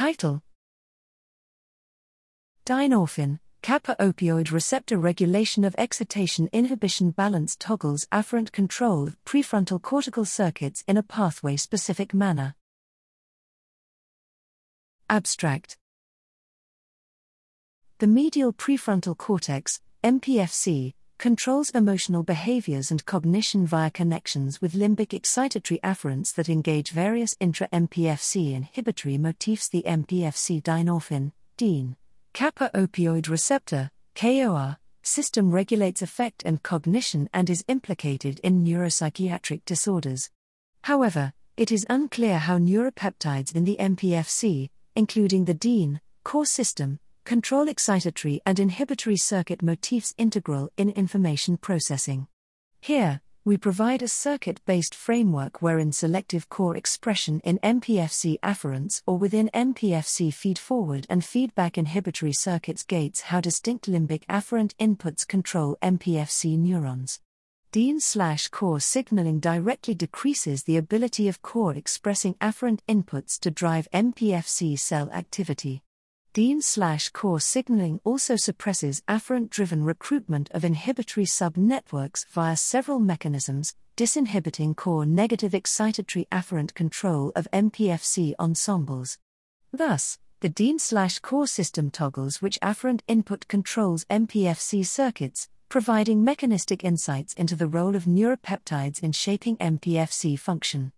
Title Dynorphin, kappa opioid receptor regulation of excitation inhibition balance toggles afferent control of prefrontal cortical circuits in a pathway specific manner. Abstract The medial prefrontal cortex, MPFC, controls emotional behaviors and cognition via connections with limbic excitatory afferents that engage various intra MPFC inhibitory motifs. The MPFC dynorphin, Dyn, kappa opioid receptor, KOR, system regulates affect and cognition and is implicated in neuropsychiatric disorders. However, it is unclear how neuropeptides in the MPFC, including the Dyn, KOR system, control excitatory and inhibitory circuit motifs integral in information processing. Here, we provide a circuit based framework wherein selective KOR expression in MPFC afferents or within MPFC feed forward and feedback inhibitory circuits gates how distinct limbic afferent inputs control MPFC neurons. Dyn slash KOR signaling directly decreases the ability of KOR expressing afferent inputs to drive MPFC cell activity. Dyn slash KOR signaling also suppresses afferent driven recruitment of inhibitory subnetworks via several mechanisms, disinhibiting KOR negative excitatory afferent control of MPFC ensembles. Thus, the Dyn KOR system toggles which afferent input controls MPFC circuits, providing mechanistic insights into the role of neuropeptides in shaping MPFC function.